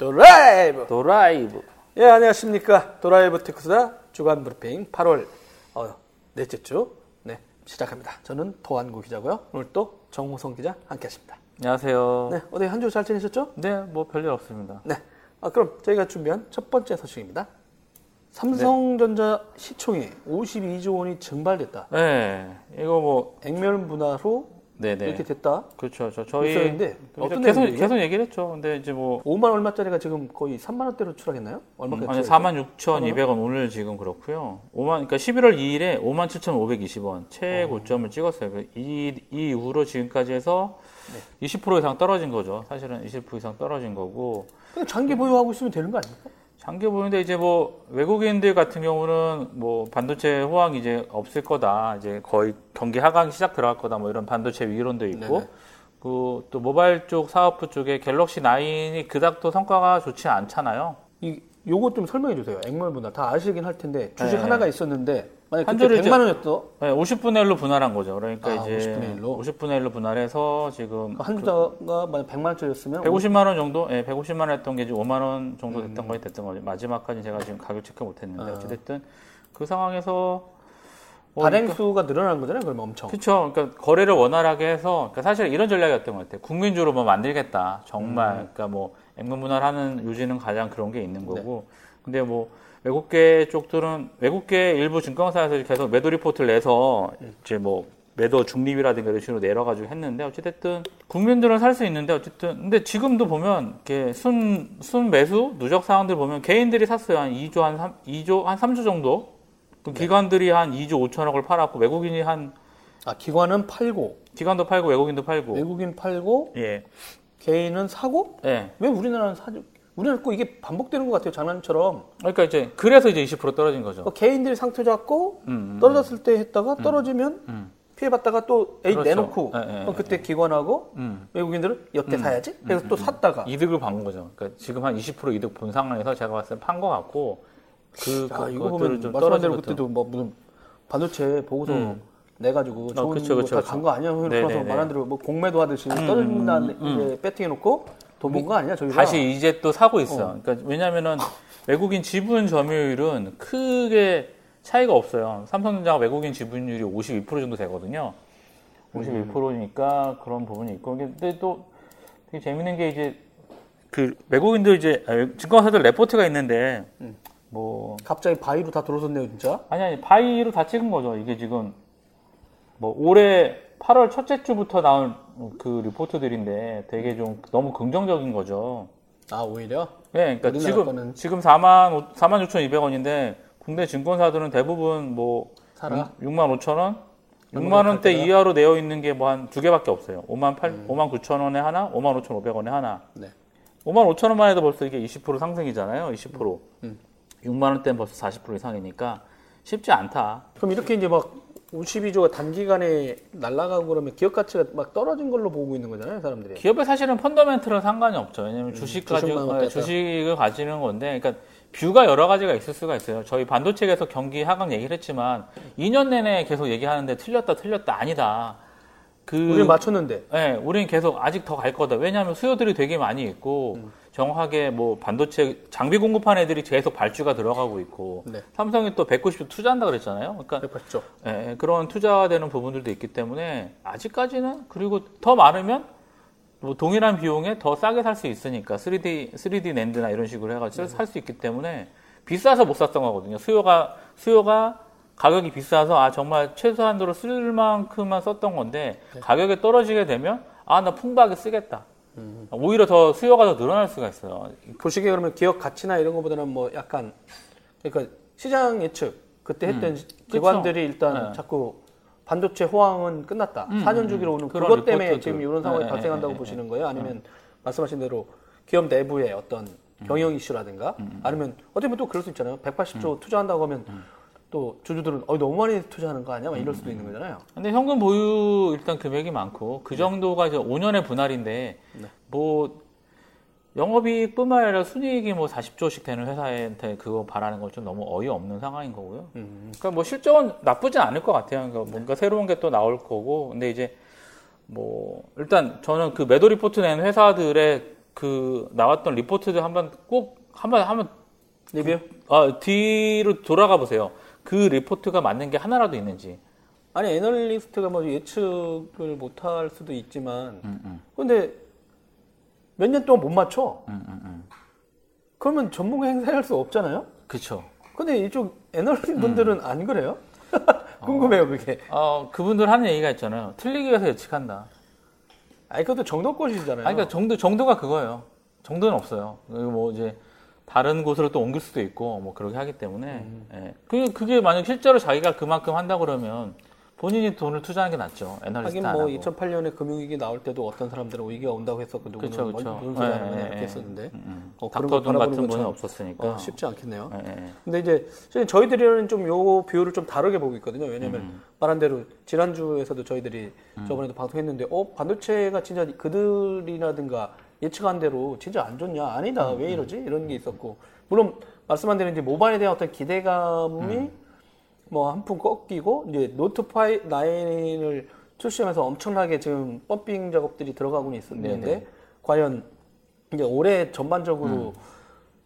드라이브. 드라이브. 예, 안녕하십니까. 드라이브 테크수다 주간 브리핑 8월 어, 넷째 주. 네, 시작합니다. 저는 도안구 기자고요. 오늘 또 정호성 기자 함께 하십니다. 안녕하세요. 네, 어디 한 주 잘 지내셨죠? 네, 뭐 별일 없습니다. 네. 아, 그럼 저희가 준비한 첫 번째 소식입니다. 삼성전자 시총이 52조 원이 증발됐다. 네, 이거 뭐, 액면 분할로 네네. 이렇게 됐다. 그렇죠. 저, 저희. 있었는데 어떤 계속, 내용이에요? 계속 얘기를 했죠. 근데 이제 뭐, 5만 얼마짜리가 지금 거의 3만 원대로 추락했나요? 얼마까지? 아니, 추락했죠? 46,200원 오늘 지금 그렇고요. 5만, 그러니까 11월 2일에 57,520원 최고점을 찍었어요. 그 이, 이 이후로 지금까지 해서 네. 20% 이상 떨어진 거죠. 사실은 20% 이상 떨어진 거고. 그냥 장기 보유하고 있으면 되는 거 아닙니까? 장기 보는데 이제 뭐 외국인들 같은 경우는 뭐 반도체 호황 이제 없을 거다. 이제 거의 경기 하강 시작 들어갈 거다. 뭐 이런 반도체 위론도 있고. 그 또 모바일 쪽 사업부 쪽에 갤럭시 9이 그닥 또 성과가 좋지 않잖아요. 이 요거 좀 설명해 주세요. 액면 분할 다 아시긴 할 텐데 주식 네. 하나가 있었는데 만약 한 그때 줄을 100만 원이었어. 네, 50분의 1로 분할한 거죠. 그러니까 아, 이제 50분의 1 로? 50분의 1로 분할해서 지금 한 주자가 만약 100만 원짜리였으면 150만 원 정도, 예, 150만 원 했던 게 이제 5만 원 정도 음. 됐던 거에 됐던 거죠. 마지막까지 제가 지금 가격 체크 못 했는데 아. 어찌 됐든 그 상황에서 어, 발행 수가 늘어나는 거잖아요. 그러면 엄청. 그렇죠. 그러니까 거래를 원활하게 해서 그러니까 사실 이런 전략이었던 것 같아요. 국민주로 뭐 만들겠다. 정말 음. 그러니까 뭐 액면 분할하는 요지는 가장 그런 게 있는 네. 거고. 근데 뭐 외국계 쪽들은 외국계 일부 증권사에서 계속 매도 리포트를 내서 음. 이제 뭐 매도 중립이라든가 이런 식으로 내려가지고 했는데 어찌됐든 국민들은 살 수 있는데 어쨌든 근데 지금도 보면 이렇게 순, 순 매수 누적 상황들 보면 개인들이 샀어요 한 2조 한 3, 2조 한 3조 정도 그 기관들이 한 2조 5천억을 팔았고 외국인이 한 아 기관은 팔고 기관도 팔고 외국인도 팔고 외국인 팔고 예. 개인은 사고 예. 왜 우리나라는 사죠? 우리나라 꼭 이게 반복되는 것 같아요. 장난처럼 그러니까 이제 그래서 이제 20% 떨어진 거죠. 그 개인들이 상투 잡고 음, 음, 떨어졌을 때 했다가 떨어지면 음. 피해봤다가 또 에이 그렇죠. 내놓고 예, 예, 그때 기관하고 음. 외국인들은 여태 사야지. 그래서 또 샀다가 이득을 본 거죠. 그러니까 지금 한 20% 이득 본 상황에서 제가 봤을 때판거 같고 그 야, 그- 이거 보면 좀 것도 그때도 뭐 무슨 반도체 보고서 음. 내가지고 좋은 그쵸, 그쵸, 거다 간 거 아니야? 그래서 네네네. 말한 대로 뭐 공매도 하듯이 떨어진다 이제 배팅해놓고 돈 번 거 아니야 저희가? 다시 이제 또 사고 있어. 그러니까 왜냐면은 외국인 지분 점유율은 크게 차이가 없어요. 삼성전자가 외국인 지분율이 52% 정도 되거든요. 51%니까 그런 부분이 있고. 근데 또 되게 재밌는 게 이제 그 외국인들 이제 아, 증권사들 레포트가 있는데 뭐 갑자기 바위로 다 들어섰네요 진짜. 아니 아니 바이로 다 찍은 거죠. 이게 지금 뭐 올해 8월 첫째 주부터 나온 그 리포트들인데 되게 좀 너무 긍정적인 거죠. 아 오히려 네, 그러니까 지금 거는- 지금 4만 4만 6,200원인데 국내 증권사들은 대부분 뭐 사라? 6만 5천 원, 넘어갈 6만 원대? 이하로 내어 있는 게 뭐 한 두 개밖에 없어요. 5만 8, 5만 9천 원에 하나, 5만 5,500원에 하나. 네. 5만 5천 원만 해도 벌써 이게 20% 상승이잖아요. 20%. 음. 6만 원대는 벌써 40% 이상이니까 쉽지 않다. 그럼 이렇게 이제 막 52조가 단기간에 날아가고 그러면 기업 가치가 막 떨어진 걸로 보고 있는 거잖아요 사람들이. 기업의 사실은 펀더멘털은 상관이 없죠. 왜냐면 주식 가지고 음, 주식만 어, 어땠다. 주식을 가지는 건데, 그러니까 뷰가 여러 가지가 있을 수가 있어요. 저희 반도체에서 경기 하강 얘기를 했지만 2년 내내 계속 얘기하는데 틀렸다, 틀렸다, 아니다. 그 우리는 맞췄는데 네, 우리는 계속 아직 더 갈 거다. 왜냐하면 수요들이 되게 많이 있고 음. 정확하게 뭐 반도체 장비 공급한 애들이 계속 발주가 들어가고 있고 네. 삼성이 또 190조 투자한다 그랬잖아요. 그러니까 봤죠. 예, 그런 투자되는 부분들도 있기 때문에 아직까지는 그리고 더 많으면 뭐 동일한 비용에 더 싸게 살 수 있으니까 3D 3D 낸드나 이런 식으로 해가지고 살수 있기 때문에 비싸서 못 샀던 거거든요. 수요가 수요가 가격이 비싸서 아 정말 최소한도로 쓸 만큼만 썼던 건데 가격이 떨어지게 되면 아 나 풍부하게 쓰겠다. 오히려 더 수요가 더 늘어날 수가 있어요. 보시기에 그러면 기업 가치나 이런 것보다는 뭐 약간 그러니까 시장 예측 그때 했던 기관들이 일단 음. 네. 자꾸 반도체 호황은 끝났다. 음, 4년 주기로 오는 그것 때문에 리포트들. 지금 이런 상황이 네, 발생한다고 네, 네, 보시는 거예요? 아니면 말씀하신 대로 기업 내부의 어떤 음. 경영 이슈라든가 아니면 어떻게 보면 또 그럴 수 있잖아요. 180조 음. 투자한다고 하면 또 주주들은 어 너무 많이 투자하는 거 아니야? 막 이럴 수도 있는 거잖아요. 근데 현금 보유 일단 금액이 많고 그 정도가 이제 5년의 분할인데 네. 뭐 영업이익뿐만 아니라 순이익이 뭐 40조씩 되는 회사한테 그거 바라는 건 좀 너무 어이없는 상황인 거고요. 음. 그러니까 뭐 실적은 나쁘진 않을 것 같아요. 그러니까 뭔가 새로운 게 또 나올 거고. 근데 이제 뭐 일단 저는 그 매도 리포트 낸 회사들의 그 나왔던 리포트들 한번 꼭 한번 한번 리뷰? 아, 뒤로 돌아가 보세요. 그 리포트가 맞는 게 하나라도 있는지. 아니 애널리스트가 뭐 예측을 못할 수도 있지만 음, 근데 몇 년 동안 못 맞춰 음, 그러면 전문가 행사할 수 없잖아요 그렇죠. 근데 이쪽 애널리스트 분들은 음. 안 그래요? 궁금해요 그게 어, 그분들 하는 얘기가 있잖아요. 틀리기 위해서 예측한다. 아니 그것도 정도껏이잖아요 아니, 그러니까 정도 정도가 그거예요. 정도는 없어요. 뭐 이제 다른 곳으로 또 옮길 수도 있고 뭐 그렇게 하기 때문에 음. 예. 그게 그게 만약 실제로 자기가 그만큼 한다 그러면 본인이 돈을 투자하는 게 낫죠. 애널리스트 하긴 안뭐 하고. 2008년에 금융위기 나올 때도 어떤 사람들은 위기가 온다고 했었고 누구는 그쵸, 그쵸. 뭔 소리 하는 예, 거냐 예, 이렇게 예. 했었는데 음, 어, 거 닥터돈 바라보는 같은 건 분은 참, 없었으니까. 어, 쉽지 않겠네요 예, 예. 근데 이제 저희들은 좀 요 비율을 좀 다르게 보고 있거든요. 왜냐면 음. 말한 대로 지난주에서도 저희들이 저번에도 방송했는데 어 반도체가 진짜 그 D램이라든가 예측한 대로 진짜 안 좋냐? 아니다. 음, 왜 이러지? 이런 게 있었고. 물론 말씀한 대로 이제 모바일에 대한 어떤 기대감이 음. 뭐 한풀 꺾이고 이제 노트 파이 9을 출시하면서 엄청나게 지금 펌핑 작업들이 들어가고는 있었는데 네네. 과연 이제 올해 전반적으로 음.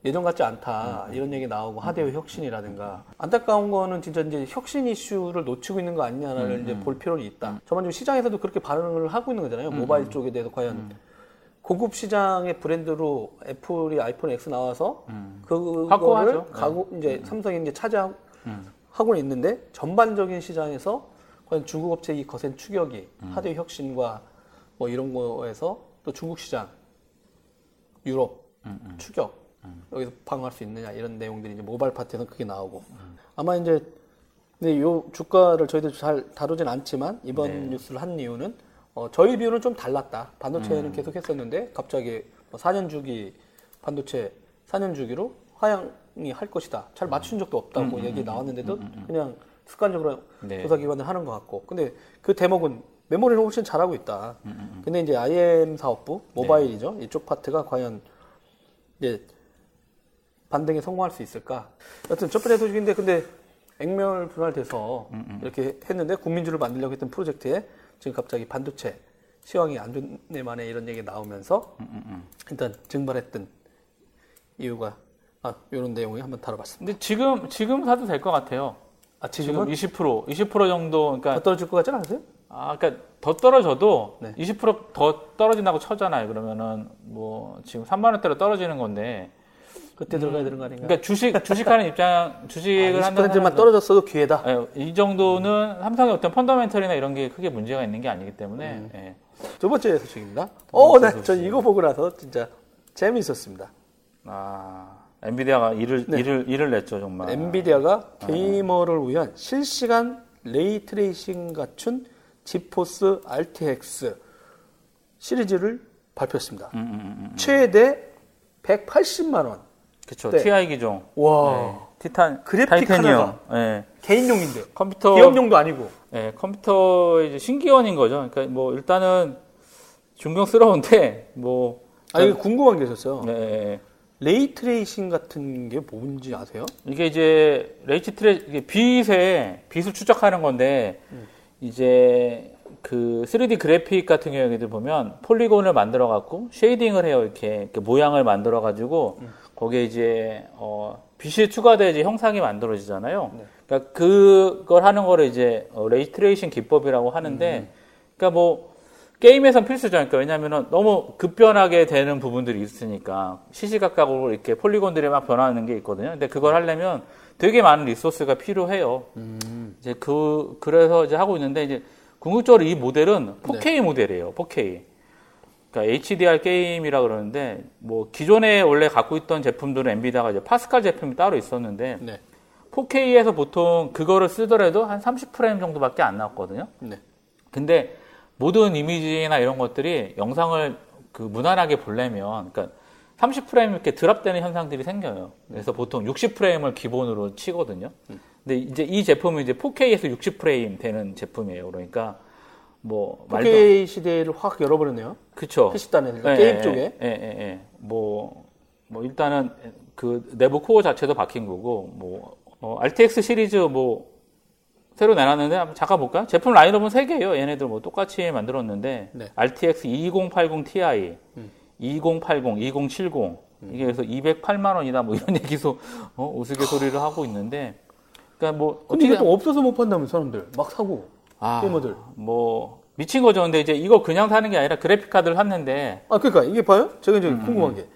예전 같지 않다. 이런 얘기 나오고 하드웨어 혁신이라든가. 안타까운 거는 진짜 이제 혁신 이슈를 놓치고 있는 거 아니냐를 음, 이제 볼 필요는 있다. 전반적으로 시장에서도 그렇게 반응을 하고 있는 거잖아요. 음, 모바일 쪽에 대해서 과연 고급 시장의 브랜드로 애플이 아이폰 X 나와서 그거를 음. 네. 가고 이제 삼성이 이제 차지하고 음. 있는데 전반적인 시장에서 과연 중국 업체의 이 거센 추격이 음. 하드웨어 혁신과 뭐 이런 거에서 또 중국 시장, 유럽 음, 추격 여기서 방어할 수 있느냐 이런 내용들이 이제 모바일 파트에서 크게 나오고 아마 이제 근데 요 주가를 저희들 잘 다루진 않지만 이번 네. 뉴스를 한 이유는 어, 저희 비율은 좀 달랐다 음. 반도체는 계속 했었는데 갑자기 뭐 4년 주기 반도체 4년 주기로 하향이 할 것이다 잘 맞춘 적도 없다고 얘기 나왔는데도 그냥 습관적으로 네. 조사 기관을 하는 것 같고 근데 그 대목은 메모리는 훨씬 잘하고 있다. 음, 근데 이제 IM 사업부 네. 모바일이죠. 이쪽 파트가 과연 이제 반등에 성공할 수 있을까? 여튼 첫 번째 소식인데 근데 액면 분할돼서 음, 이렇게 했는데 국민주를 만들려고 했던 프로젝트에 지금 갑자기 반도체 시황이 안 좋네 만에 이런 얘기 나오면서 음, 일단 증발했던 이유가 아 이런 내용을 한번 다뤄봤습니다. 근데 지금 지금 사도 될 것 같아요. 아 지금 지금은 20% 20% 정도 그러니까 더 떨어질 것 같지 않으세요? 아, 그러니까 더 떨어져도 네. 20%더 떨어진다고 쳐잖아요. 그러면은 뭐 지금 3만 원대로 떨어지는 건데. 그때 들어가야 되는 거 아닌가? 그러니까 주식 주식하는 입장 주식을 아, 한다는 20%만 사람들은- 떨어졌어도 기회다. 예, 이 정도는 삼성의 어떤 펀더멘털이나 이런 게 크게 문제가 있는 게 아니기 때문에 음. 예. 두 번째 소식입니다. 어, 네, 저 소식. 이거 보고 나서 진짜 재미있었습니다. 아 엔비디아가 일을 네. 일을 일을 냈죠 정말. 엔비디아가 게이머를 위한 실시간 ray tracing 갖춘 GeForce RTX 시리즈를 발표했습니다. 음, 음, 음. 최대 180만 원. 그렇죠. 네. TI 기종. 와, 네. 티탄 그래픽 타이타니엄. 하나가. 예. 개인용인데 컴퓨터 기업용도 아니고. 예, 컴퓨터의 이제 신기원인 거죠. 그러니까 뭐 일단은 존경스러운데 뭐 아, 이게 궁금한 게 있었어요. 예, 예. ray tracing 같은 게 뭔지 아세요? 이게 이제 레이치 트레 이게 빛에 빛을 추적하는 건데 이제 그 3D 그래픽 같은 경우에들 보면 polygon을 만들어 갖고 shading을 해요 이렇게, 이렇게 모양을 만들어 가지고 거기에 이제 어 빛이 추가돼 이제 형상이 만들어지잖아요. 네. 그러니까 그걸 하는 거를 이제 어, ray tracing 기법이라고 하는데 그러니까 뭐 게임에선 필수죠. 그러니까 왜냐면은 너무 급변하게 되는 부분들이 있으니까 시시각각으로 이렇게 폴리곤들이 막 변하는 게 있거든요. 근데 그걸 하려면 되게 많은 리소스가 필요해요. 이제 그 그래서 이제 하고 있는데 이제 궁극적으로 이 모델은 4K 모델이에요. 4K. 그러니까 HDR 게임이라 그러는데 뭐 기존에 원래 갖고 있던 제품들은 엔비디아가 이제 파스칼 제품이 따로 있었는데 네. 4K에서 보통 그거를 쓰더라도 한 30프레임 정도밖에 안 나왔거든요. 네. 근데 모든 이미지나 이런 것들이 영상을 그 무난하게 보려면 그러니까 30프레임 이렇게 드랍되는 현상들이 생겨요. 그래서 보통 60프레임을 기본으로 치거든요. 근데 이제 이 제품은 이제 4K에서 60프레임 되는 제품이에요. 그러니까 뭐 말도 4K 시대를 확 열어버렸네요. 그쵸. PC단에 예, 게임 예, 쪽에. 예, 예, 예. 뭐, 뭐, 일단은 그 내부 코어 자체도 바뀐 거고, 뭐, 어, RTX 시리즈 뭐, 새로 내놨는데 한번 잠깐 볼까요? 제품 라인업은 3개예요. 얘네들 뭐 똑같이 만들었는데, 네. RTX 2080 Ti, 2080, 2070 이게 그래서 208만 원이다 뭐 이런 얘기도 어, 우스갯소리를 하고 있는데 그러니까 뭐 근데 이게 또 없어서 못 판다면 사람들 막 사고 아, 게이머들. 뭐 미친 거죠. 근데 이제 이거 그냥 사는 게 아니라 그래픽 카드를 샀는데 아 그러니까 이게 봐요. 제가 이제 궁금한 게.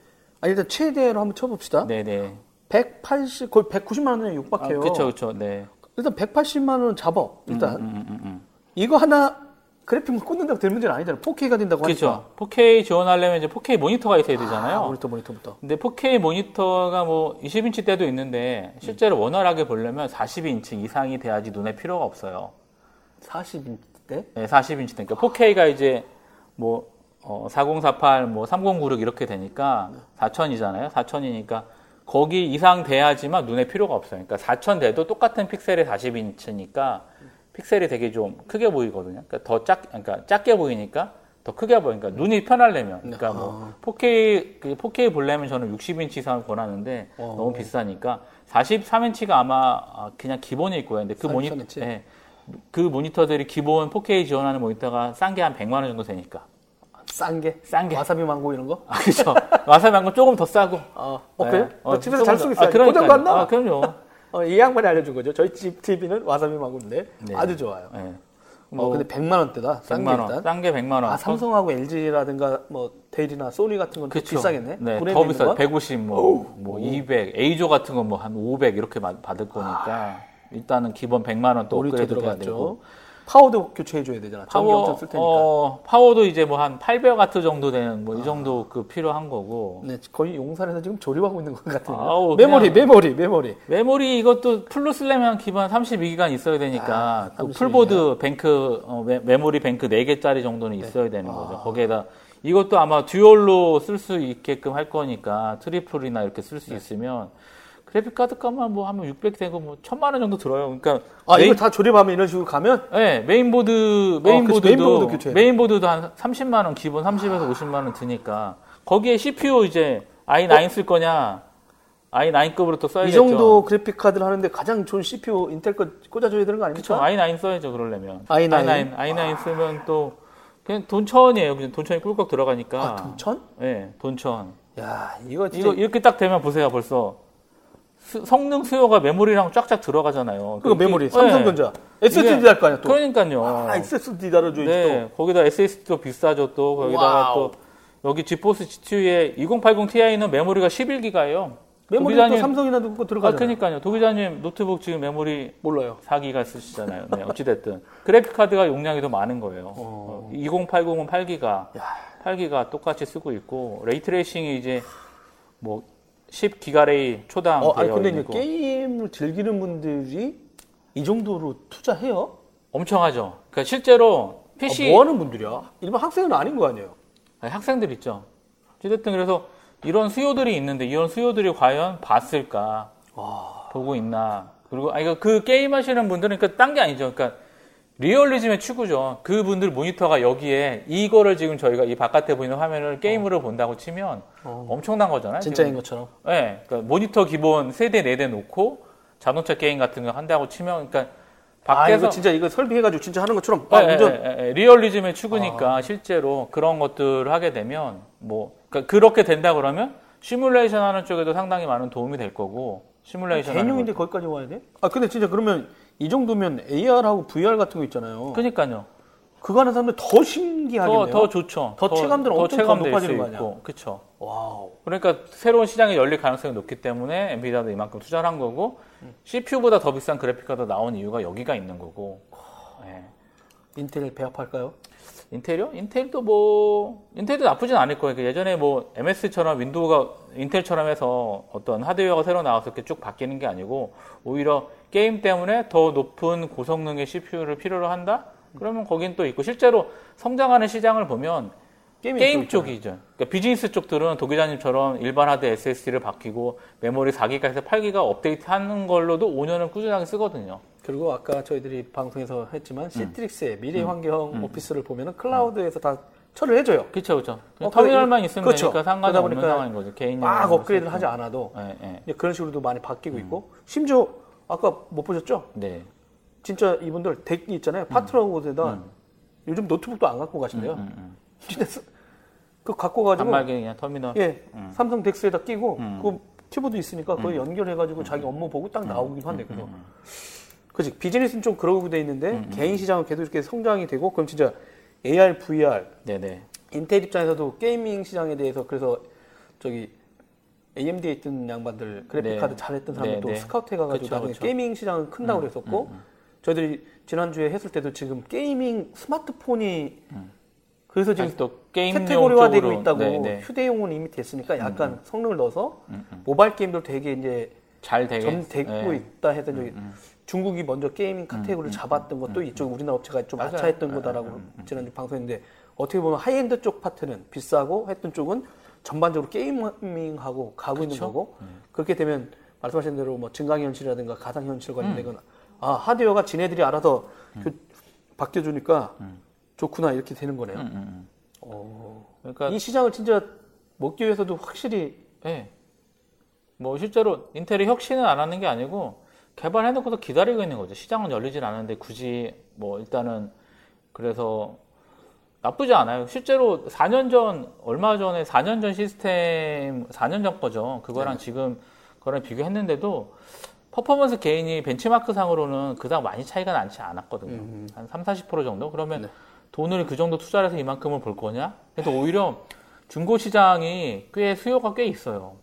아 일단 최대로 한번 쳐봅시다. 음, 네네. 180 거의 190만 원에 아, 육박해요. 그렇죠, 그렇죠. 네. 일단 180만 원 잡아. 일단 음, 음, 음, 음. 이거 하나 그래픽만 꽂는다고 될 문제는 아니잖아요. 4K가 된다고 하니까. 그렇죠. 4K 지원하려면 이제 4K 모니터가 있어야 되잖아요. 아, 모니터 모니터부터. 근데 4K 모니터가 뭐 20인치 대도 있는데 실제로 원활하게 보려면 40인치 이상이 돼야지 눈에 필요가 없어요. 40인치 대? 네, 40인치 되니까 4K가 이제 뭐 어, 4048, 뭐 3096 이렇게 되니까 4000이잖아요. 4000이니까 거기 이상 돼야지만 눈에 필요가 없어요. 그러니까 4000 돼도 똑같은 픽셀의 40인치니까 픽셀이 되게 좀 크게 보이거든요. 그러니까 더 작, 그러니까 작게 보이니까 더 크게 보이니까 눈이 편하려면. 그러니까 뭐 4K 그 4K 보려면 저는 60인치 이상을 권하는데 어. 너무 비싸니까 43인치가 아마 아, 그냥 기본에 있고요. 근데 그 모니터 43인치? 예. 그 모니터들이 기본 4K 지원하는 모니터가 싼 게 한 100만 원 정도 되니까. 싼 게? 싼 게. 와사비 망고 이런 거? 아, 그죠. 와사비한 조금 더 싸고. 어, 어 그래요? 네. 어, 집에서 잘 쓰고 아, 있어요. 그러니까요. 고장도 안 나? 아, 그럼요. 어, 이 양반이 알려준 거죠. 저희 집 TV는 와사비 망고인데 네. 아주 좋아요. 네. 어, 근데 100만 원대다. 싼게 100만 원. 일단. 싼게 100만 원. 아, 삼성하고 LG라든가 뭐 델이나 소니 같은 건또 그쵸. 비싸겠네. 네, 더. 건? 150, 뭐, 뭐 200, EIZO 같은 건 뭐 한 500 이렇게 마- 받을 거니까 일단은 기본 100만 원 또 업그레이드 돼야 되고. 파워도 교체해줘야 되잖아. 파워, 엄청 쓸 테니까. 어, 파워도 이제 뭐 한 800와트 정도 되는 뭐 이 정도 그 필요한 거고. 네, 거의 용산에서 지금 조립하고 있는 것 같은데. 아우, 메모리, 메모리, 메모리. 메모리 이것도 full로 쓰려면 기본 32기가 있어야 되니까 아, 또 32기가. full보드 bank 어, 메, 메모리 bank 4개짜리 정도는 있어야 되는 거죠. 거기에다 이것도 아마 dual로 쓸 수 있게끔 할 거니까 triple이나 이렇게 쓸수 있으면 그래픽 카드 값만 뭐 하면 600 되고 뭐 1000만 원 정도 들어요. 그러니까 아, 메인, 이거 다 조립하면 이런 식으로 가면? 네, 메인보드 그치, 메인보드도 메인보드 교체해야 돼. 메인보드도 한 30만 원 기본 30에서 50만 원 드니까 거기에 CPU 이제 i9 쓸 거냐 i9급으로 또이 써야겠죠. 정도 그래픽 카드를 하는데 가장 좋은 CPU 인텔 거 꽂아줘야 되는 거. 아닙니까? i9 써야죠, 그러려면. i9. i9, i9 쓰면 또, 그냥 돈천이에요. 그냥 돈천이 꿀꺽 들어가니까. 아, 돈천? 네, 돈천. 야, 이거 진짜. 이거, 이렇게 딱 되면 보세요, 벌써. 수- 성능 수요가 메모리랑 쫙쫙 들어가잖아요. 그거 메모리, 네. 삼성전자. SSD 달 거 아니야, 또. 그러니까요. 아, SSD 달아줘야지 네, 거기다 SSD도 비싸죠, 또. 거기다가 와우. 또, 여기 지포스 GTX 2080 Ti는 메모리가 11기가예요. 또. 메모리 또 도기자님- 삼성이나 그거 아, 들어가잖아. 그니까요. 도기자님 노트북 지금 메모리 몰라요. 4기가 쓰시잖아요. 네, 어찌됐든. 그래픽 카드가 용량이 더 많은 거예요. 어. 2080은 8기가, 야. 8기가 똑같이 쓰고 있고, ray tracing이 이제 뭐 10기가레이 초당 어, 아니, 근데 이제 있고 게임을 즐기는 분들이 이 정도로 투자해요? 엄청 하죠. 그러니까 실제로 PC 아, 뭐 하는 분들이야? 일반 학생은 아닌 거 아니에요? 아니, 학생들 있죠. 어찌됐든 그래서 이런 수요들이 있는데 이런 수요들이 과연 봤을까? 보고 있나? 그리고 아 이거 그 게임 하시는 분들은 그러니까 딴 게 아니죠. 그러니까 리얼리즘의 추구죠. 그분들 모니터가 여기에 이거를 지금 저희가 이 바깥에 보이는 화면을 게임으로 본다고 치면 엄청난 거잖아요. 진짜인 지금. 것처럼. 네, 그러니까 모니터 기본 3대 4대 놓고 자동차 게임 같은 거 한다고 치면 그러니까 아, 밖에서 이거 진짜 이거 설비해가지고 진짜 하는 것처럼. 아, 예, 완전. 예, 예, 예. 리얼리즘의 추구니까 실제로 그런 것들을 하게 되면 뭐 그러니까 그렇게 된다 그러면 시뮬레이션 하는 쪽에도 상당히 많은 도움이 될 거고 시뮬레이션 하는 개념인데 거기까지 와야 돼? 아, 근데 진짜 그러면 이 정도면 AR하고 VR 같은 거 있잖아요. 거. 그러니까요. 그거 하는 사람들 더 신기하겠네요. 더, 더 좋죠. 더 체감들은 엄청 높아지는 수거 아니야? 그렇죠. wow. 그러니까 새로운 시장이 열릴 가능성이 높기 때문에 엔비디아도 이만큼 투자를 한 거고 CPU보다 더 비싼 그래픽카드 나온 이유가 여기가 있는 거고. 예. 인텔 배 아파할까요? 인텔이요? 인텔도 뭐 인텔도 나쁘진 않을 거예요. 그 예전에 뭐 MS처럼 윈도우가 인텔처럼 해서 어떤 하드웨어가 새로 나와서 이렇게 쭉 바뀌는 게 아니고 오히려 게임 때문에 더 높은 고성능의 CPU를 필요로 한다? 그러면 거긴 또 있고 실제로 성장하는 시장을 보면 게임 또 쪽이죠. 그러니까 비즈니스 쪽들은 도기자님처럼 일반 하드 SSD를 바뀌고 메모리 4기가에서 8기가 업데이트하는 걸로도 5년을 꾸준하게 쓰거든요. 그리고 아까 저희들이 방송에서 음. 했지만 시트릭스의 미래 환경 오피스를 보면은 클라우드에서 다 처리를 해줘요. 그렇죠, 그렇죠. 어, 터미널만 있으면 그렇죠. 되니까 상관이 그러다 없는 보니까 상황인 거죠. 개인 막 업그레이드를 쓸 하지 수 않아도 예. 이제 그런 식으로도 많이 음. 바뀌고 있고 심지어 아까 못 보셨죠? 네. 진짜 이분들 덱 있잖아요. 파트라고에다 요즘 노트북도 안 갖고 가신대요. 음, 음. 진짜 쓰- 그 갖고 가지고 단말기 그냥 터미널. 예 삼성 덱스에다 끼고 음. 그 키보드 있으니까 그거 연결해가지고 자기 업무 보고 딱 나오긴 한데 그래서 그지 비즈니스는 좀 그러고 돼 있는데 개인 시장은 계속 이렇게 성장이 되고 그럼 진짜 AR, VR 네네. 인텔 입장에서도 gaming 시장에 대해서 그래서 저기 AMD에 있던 양반들 그래픽 네. 카드 잘했던 사람들 네, 또 네. 스카우트 해가지고 그쵸, 나중에 그쵸. gaming 시장은 큰다고 그랬었고 저희들이 지난주에 했을 때도 지금 gaming 스마트폰이 그래서 지금 아직도 게임용 카테고리화되고 있다고 네, 네. 휴대용은 이미 됐으니까 약간 성능을 넣어서 모바일 게임도 되게 이제 잘 되게. 점 되고 네. 있다 해서 저기 중국이 먼저 gaming 카테고리를 잡았던 것도 이쪽 우리나라 업체가 좀 맞아요. 아차했던 거다라고 지난주 방송했는데 어떻게 보면 하이엔드 쪽 파트는 비싸고 했던 쪽은 전반적으로 gaming하고 가고 있는 거고 그렇게 되면 말씀하신 대로 뭐 증강현실이라든가 가상현실 관련된 건 아, 하드웨어가 지네들이 알아서 그 바뀌어주니까 좋구나 이렇게 되는 거네요. 어, 그러니까 이 시장을 진짜 먹기 위해서도 확실히 네. 뭐 실제로 인텔이 혁신은 안 하는 게 아니고 개발해놓고서 기다리고 있는 거죠. 시장은 열리진 않았는데 굳이 뭐 일단은 그래서 나쁘지 않아요. 실제로 4년 전 얼마 전에 4년 전 시스템 4년 전 거죠. 그거랑 지금 그거랑 비교했는데도 퍼포먼스 개인이 벤치마크 상으로는 그닥 많이 차이가 나지 않았거든요. 한 3, 40% 정도? 그러면 돈을 그 정도 투자를 해서 이만큼을 볼 거냐? 그래서 오히려 중고 시장이 꽤 수요가 꽤 있어요.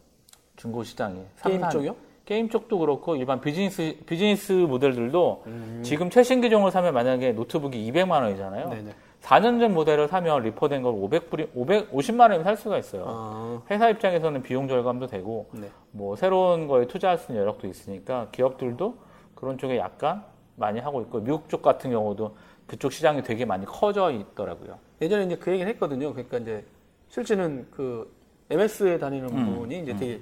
중고 시장이. 게임 삼산- 쪽이요? 게임 쪽도 그렇고 일반 비즈니스 비즈니스 모델들도 지금 최신 기종을 사면 만약에 노트북이 200만 원이잖아요. 네네. 4년 전 모델을 사면 리퍼된 걸 500불이 550만 원이면 살 수가 있어요. 아, 회사 입장에서는 비용 절감도 되고 네. 뭐 새로운 거에 투자할 수 있는 여력도 있으니까 기업들도 그런 쪽에 약간 많이 하고 있고 미국 쪽 같은 경우도 그쪽 시장이 되게 많이 커져 있더라고요. 예전에 이제 그 얘기를 했거든요. 그러니까 이제 실제는 그 MS에 다니는 음, 분이 이제 되게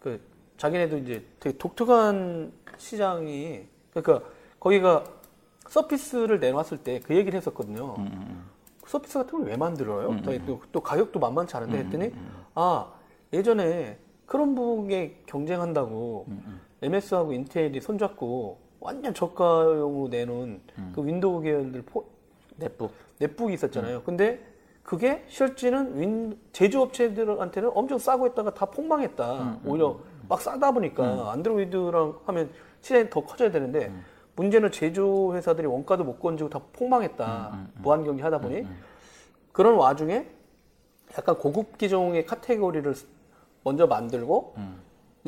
그 자기네도 이제 되게 독특한 시장이 그러니까 거기가 서피스를 내놨을 때 그 얘기를 했었거든요. 음, 서피스 같은 걸 왜 만들어요? 또, 또, 또 가격도 만만치 않은데 했더니 아 예전에 크롬북에 경쟁한다고 MS하고 인텔이 손잡고 완전 저가용으로 내놓은 그 윈도우 계열들 포, 넷북. 넷북이 있었잖아요. 근데 그게 실제는 윈 제조업체들한테는 엄청 싸고 했다가 다 폭망했다. 오히려 막 싸다 보니까 안드로이드랑 하면 시장이 더 커져야 되는데 문제는 제조 회사들이 원가도 못 건지고 다 폭망했다. 무한 경쟁 하다 보니. 그런 와중에 약간 고급 기종의 카테고리를 먼저 만들고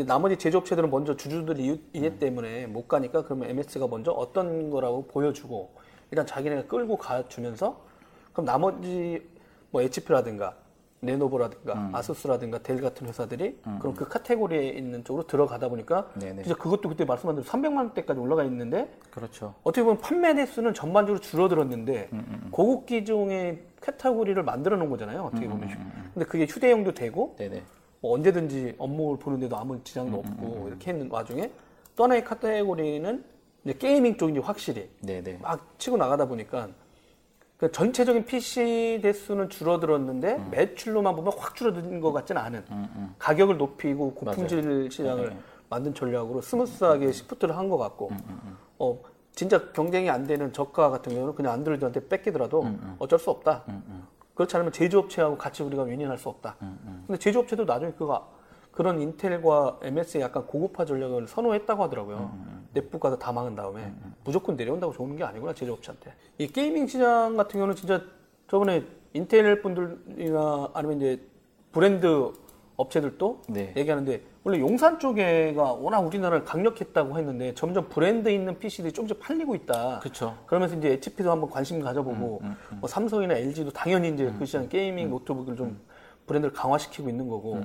나머지 제조업체들은 먼저 주주들 이유, 이해 때문에 못 가니까 그러면 MS가 먼저 어떤 거라고 보여주고 일단 자기네가 끌고 가주면서 그럼 나머지 뭐 HP라든가 레노버라든가 아수스라든가 델 같은 회사들이 그럼 그 카테고리에 있는 쪽으로 들어가다 보니까 네네. 진짜 그것도 그때 말씀한 대로 300만 원대까지 올라가 있는데 그렇죠. 어떻게 보면 판매 대수는 전반적으로 줄어들었는데 고급 기종의 카테고리를 만들어 놓은 거잖아요. 어떻게 보면. 근데 그게 휴대용도 되고. 뭐 언제든지 업무를 보는데도 아무 지장도 없고 이렇게 있는 와중에 또 하나의 카테고리는 이제 gaming 쪽인지 확실히 네네. 막 치고 나가다 보니까 그 전체적인 PC 대수는 줄어들었는데 매출로만 보면 확 줄어든 것 같지는 않은 가격을 높이고 고품질 시장을 만든 전략으로 smooth하게 shift를 한 것 같고. 어 진짜 경쟁이 안 되는 저가 같은 경우는 그냥 안드로이드한테 뺏기더라도 어쩔 수 없다. 그렇지 않으면 제조업체하고 같이 우리가 win-win할 수 없다. 근데 제조업체도 나중에 그거 그런 인텔과 MS의 약간 고급화 전략을 선호했다고 하더라고요. 넷북 가서 다 망한 다음에 무조건 내려온다고 좋은 게 아니구나 제조업체한테. 이 gaming 시장 같은 경우는 진짜 저번에 인텔 분들이나 아니면 이제 브랜드 업체들도 네. 얘기하는데 원래 용산 쪽에가 워낙 우리나라를 강력했다고 했는데 점점 브랜드 있는 PC들이 조금씩 팔리고 있다. 그렇죠. 그러면서 이제 HP도 한번 관심 가져보고 뭐 삼성이나 LG도 당연히 이제 그 시장 gaming 노트북을 좀 브랜드를 강화시키고 있는 거고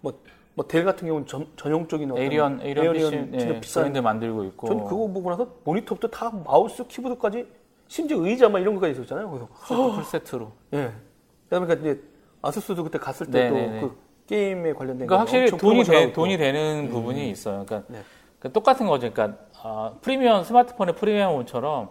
뭐 뭐 델 같은 경우는 전, 전용적인 어떤 에이리언 에이리언 PC 진짜 네, 비싼 브랜드 만들고 있고. 전 그거 보고 나서 모니터부터 다 마우스 키보드까지 심지어 의자 막 이런 것까지 있었잖아요. 그래서 풀 세트로. 예. 그다음에 이제 아수스도 그때 갔을 네, 때도 네, 네. 그 게임에 관련된 그러니까 거 확실히 돈이 되. 돈이 되는 부분이 있어요. 그러니까, 네. 그러니까 똑같은 거죠. 그러니까 아, 프리미엄 스마트폰의 프리미엄처럼